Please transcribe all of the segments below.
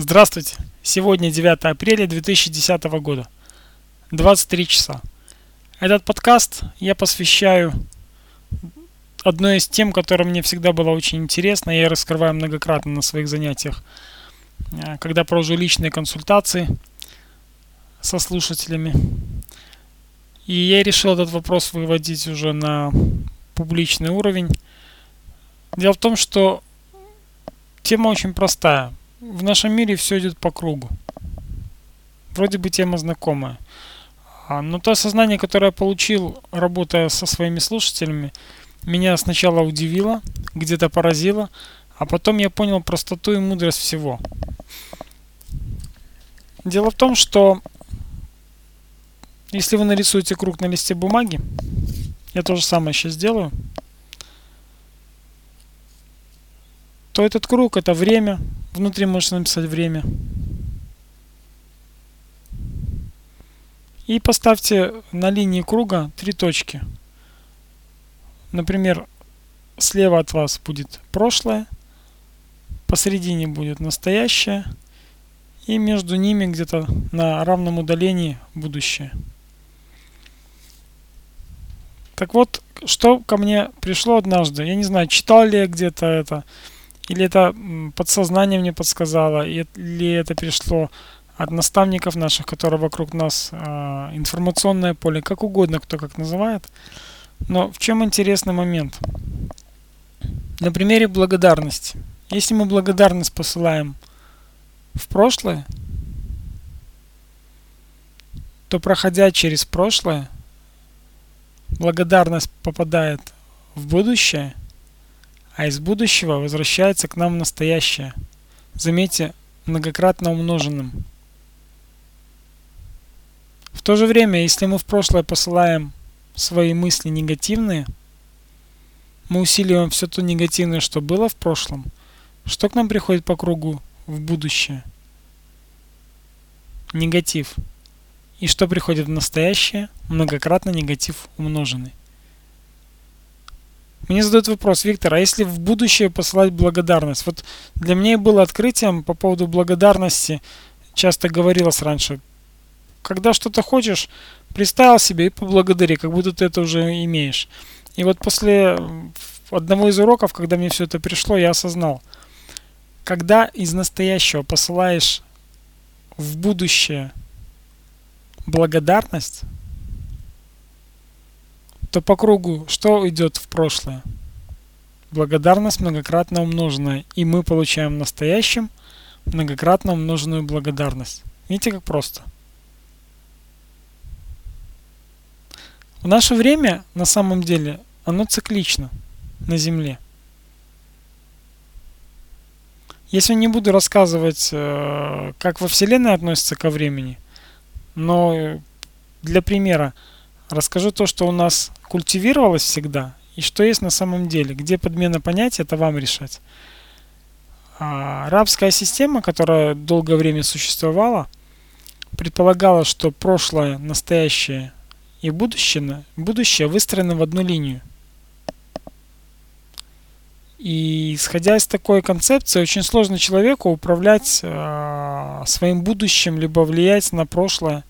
Здравствуйте! Сегодня 9 апреля 2010 года, 23 часа. Этот подкаст я посвящаю одной из тем, которая мне всегда была очень интересна, я раскрываю многократно на своих занятиях, э, когда провожу личные консультации со слушателями. И я решил этот вопрос выводить уже на публичный уровень. Дело в том, что тема очень простая в нашем мире все идет по кругу. Вроде бы тема знакомая. А, но то осознание, которое я получил, работая со своими слушателями, меня сначала удивило, где-то поразило, а потом я понял простоту и мудрость всего. Дело в том, что если вы нарисуете круг на листе бумаги, я то же самое сейчас сделаю, то этот круг это время, Внутри можно написать время. И поставьте на линии круга три точки. Например, слева от вас будет прошлое, посередине будет настоящее, и между ними где-то на равном удалении будущее. Так вот, что ко мне пришло однажды, я не знаю, читал ли я где-то это, или это подсознание мне подсказало, или это пришло от наставников наших, которые вокруг нас, а, информационное поле, как угодно, кто как называет. Но в чем интересный момент? На примере благодарности. Если мы благодарность посылаем в прошлое, то проходя через прошлое, благодарность попадает в будущее – а из будущего возвращается к нам настоящее. Заметьте, многократно умноженным. В то же время, если мы в прошлое посылаем свои мысли негативные, мы усиливаем все то негативное, что было в прошлом, что к нам приходит по кругу в будущее? Негатив. И что приходит в настоящее? Многократно негатив умноженный. Мне задают вопрос, Виктор, а если в будущее посылать благодарность? Вот для меня было открытием по поводу благодарности, часто говорилось раньше, когда что-то хочешь, представил себе и поблагодари, как будто ты это уже имеешь. И вот после одного из уроков, когда мне все это пришло, я осознал, когда из настоящего посылаешь в будущее благодарность, то по кругу что идет в прошлое? Благодарность многократно умноженная, и мы получаем в настоящем многократно умноженную благодарность. Видите, как просто? В наше время, на самом деле, оно циклично на Земле. Если не буду рассказывать, э, как во Вселенной относится ко времени, но для примера, Расскажу то, что у нас культивировалось всегда и что есть на самом деле. Где подмена понятия, это вам решать. А, рабская система, которая долгое время существовала, предполагала, что прошлое, настоящее и будущее, будущее выстроены в одну линию. И исходя из такой концепции, очень сложно человеку управлять э, своим будущим, либо влиять на прошлое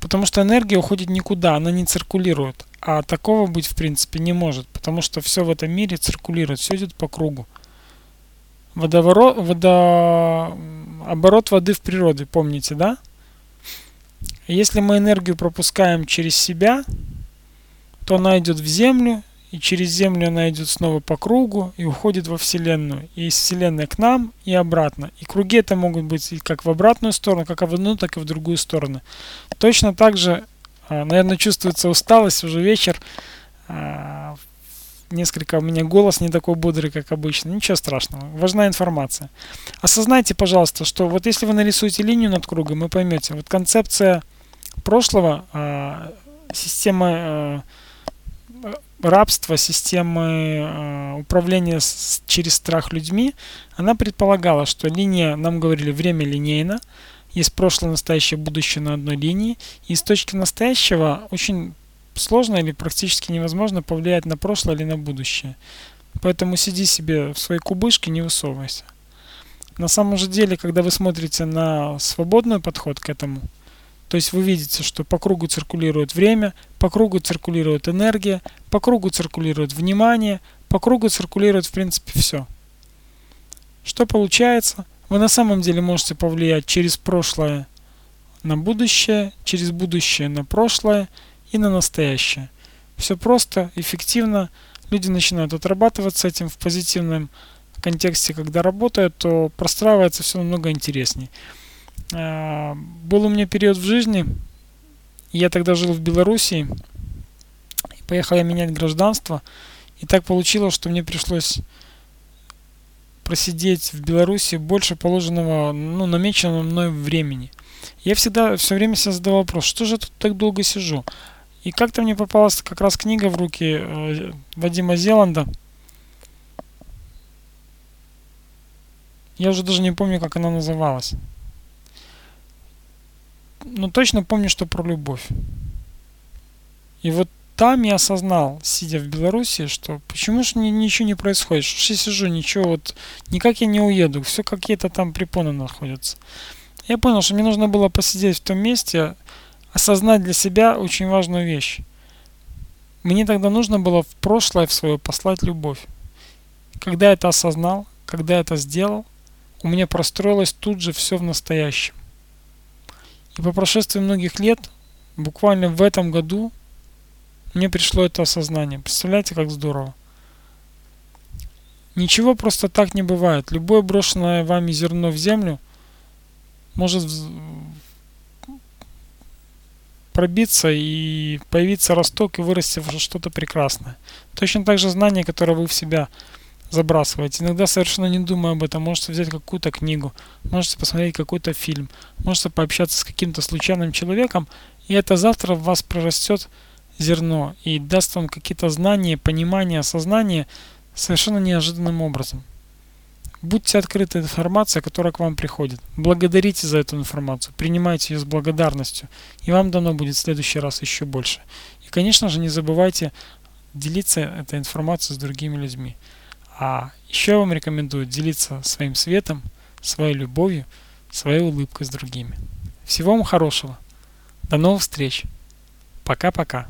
Потому что энергия уходит никуда, она не циркулирует. А такого быть в принципе не может, потому что все в этом мире циркулирует, все идет по кругу. Водоворот, водо... оборот воды в природе, помните, да? Если мы энергию пропускаем через себя, то она идет в землю, и через Землю она идет снова по кругу и уходит во Вселенную. И из Вселенной к нам и обратно. И круги это могут быть и как в обратную сторону, как в одну, так и в другую сторону. Точно так же, а, наверное, чувствуется усталость, уже вечер. А, несколько у меня голос не такой бодрый, как обычно. Ничего страшного. Важна информация. Осознайте, пожалуйста, что вот если вы нарисуете линию над кругом, вы поймете, вот концепция прошлого, а, система рабства, системы э, управления с, через страх людьми, она предполагала, что линия, нам говорили, время линейно, есть прошлое, настоящее, будущее на одной линии, и с точки настоящего очень сложно или практически невозможно повлиять на прошлое или на будущее. Поэтому сиди себе в своей кубышке, не высовывайся. На самом же деле, когда вы смотрите на свободный подход к этому, то есть вы видите, что по кругу циркулирует время, по кругу циркулирует энергия, по кругу циркулирует внимание, по кругу циркулирует в принципе все. Что получается? Вы на самом деле можете повлиять через прошлое на будущее, через будущее на прошлое и на настоящее. Все просто, эффективно. Люди начинают отрабатывать с этим в позитивном контексте, когда работают, то простраивается все намного интереснее. А, был у меня период в жизни, я тогда жил в Белоруссии, поехал я менять гражданство, и так получилось, что мне пришлось просидеть в Беларуси больше положенного, ну, намеченного мной времени. Я всегда, все время себе задавал вопрос, что же я тут так долго сижу? И как-то мне попалась как раз книга в руки э, Вадима Зеланда. Я уже даже не помню, как она называлась. Но точно помню, что про любовь. И вот там я осознал, сидя в Беларуси, что почему же ничего не происходит, что я сижу, ничего, вот никак я не уеду, все какие-то там препоны находятся. Я понял, что мне нужно было посидеть в том месте, осознать для себя очень важную вещь. Мне тогда нужно было в прошлое в свое послать любовь. Когда я это осознал, когда я это сделал, у меня простроилось тут же все в настоящем. И по прошествии многих лет, буквально в этом году, мне пришло это осознание. Представляете, как здорово. Ничего просто так не бывает. Любое брошенное вами зерно в землю может пробиться и появиться росток и вырасти что-то прекрасное. Точно так же знание, которое вы в себя забрасываете. Иногда совершенно не думая об этом, можете взять какую-то книгу, можете посмотреть какой-то фильм, можете пообщаться с каким-то случайным человеком, и это завтра в вас прорастет зерно и даст вам какие-то знания, понимание, осознание совершенно неожиданным образом. Будьте открыты информации, которая к вам приходит. Благодарите за эту информацию, принимайте ее с благодарностью, и вам дано будет в следующий раз еще больше. И, конечно же, не забывайте делиться этой информацией с другими людьми. А еще я вам рекомендую делиться своим светом, своей любовью, своей улыбкой с другими. Всего вам хорошего. До новых встреч. Пока-пока.